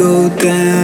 go down.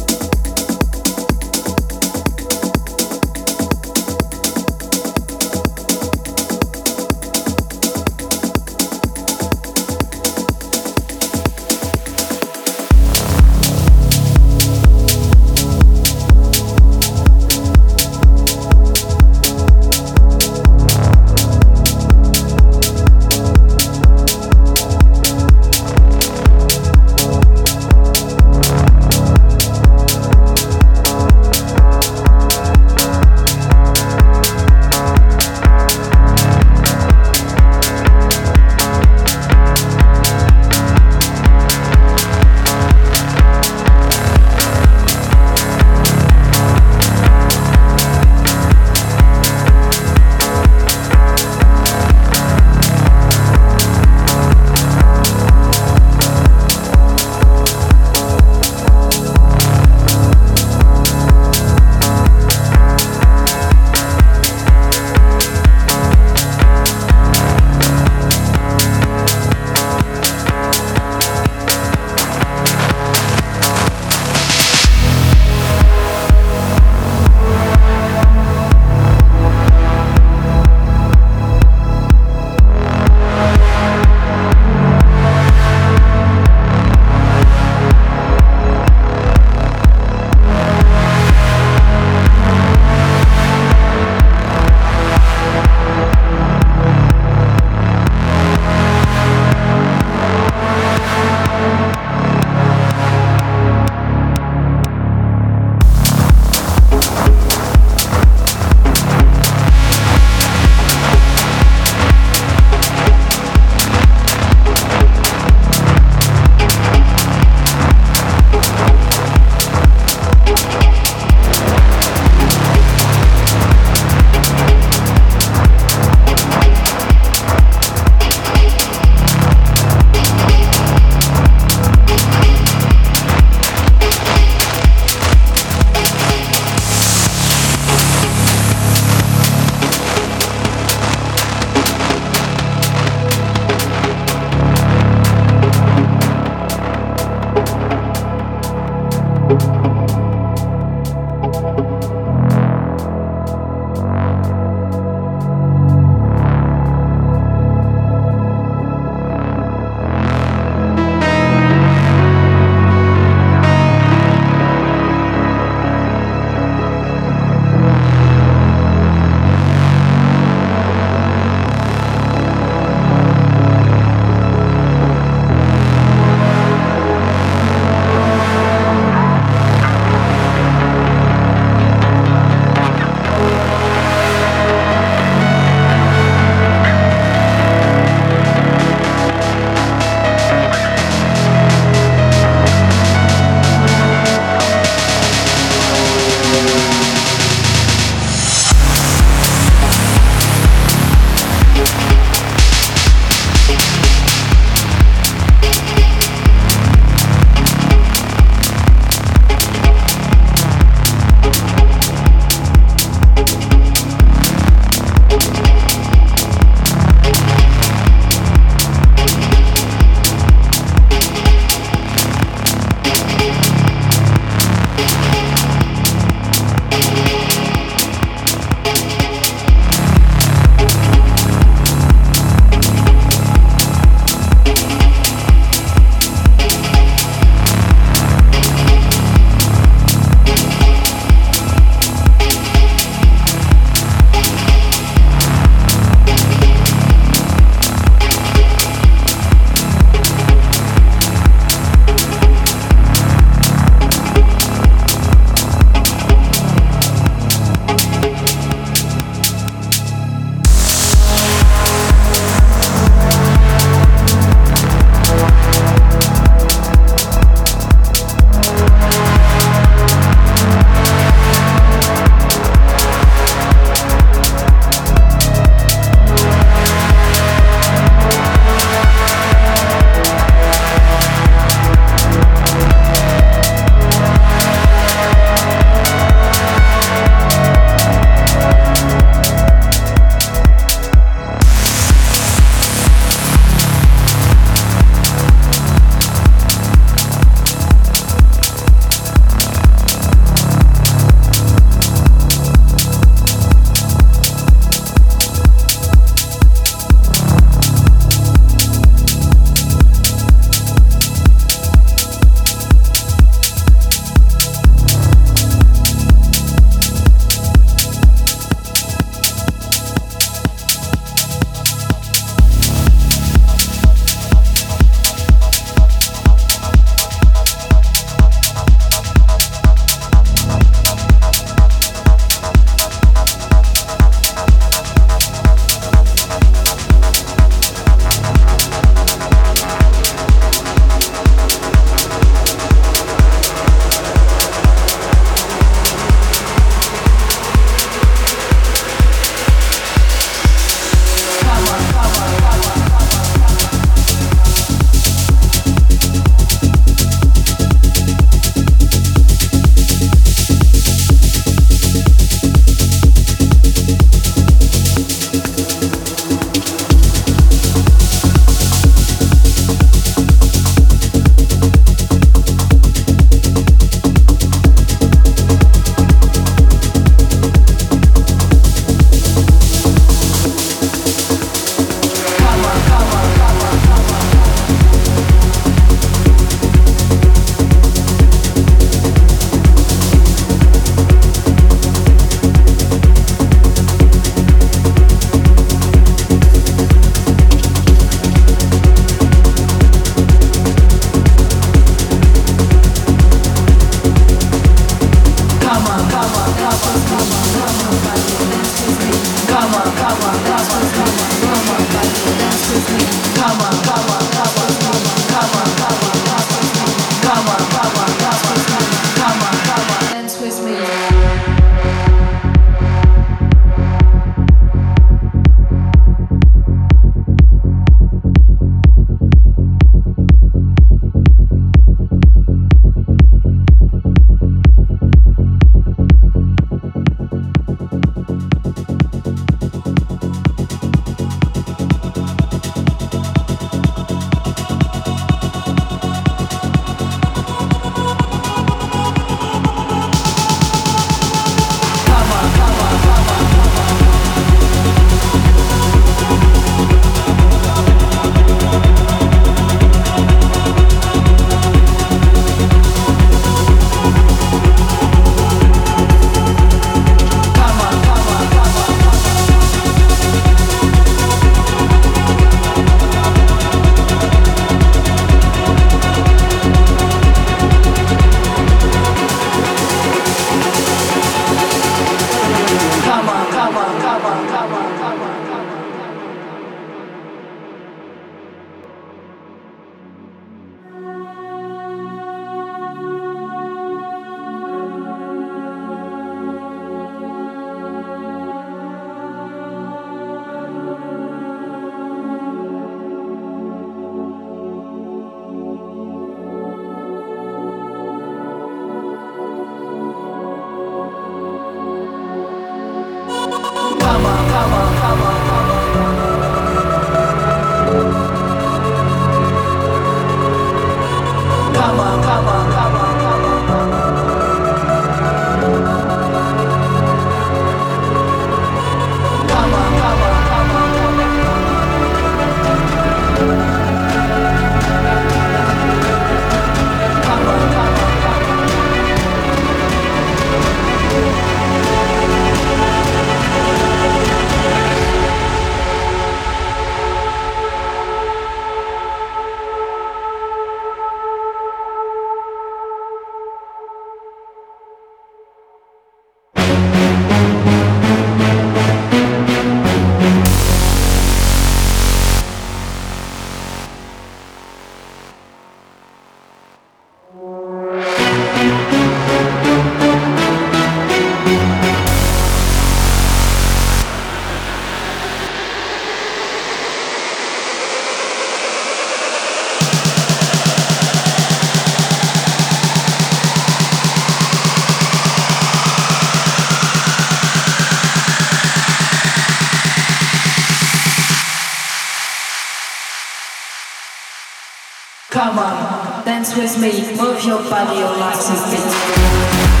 Come on, dance with me, move your body, your life is feet.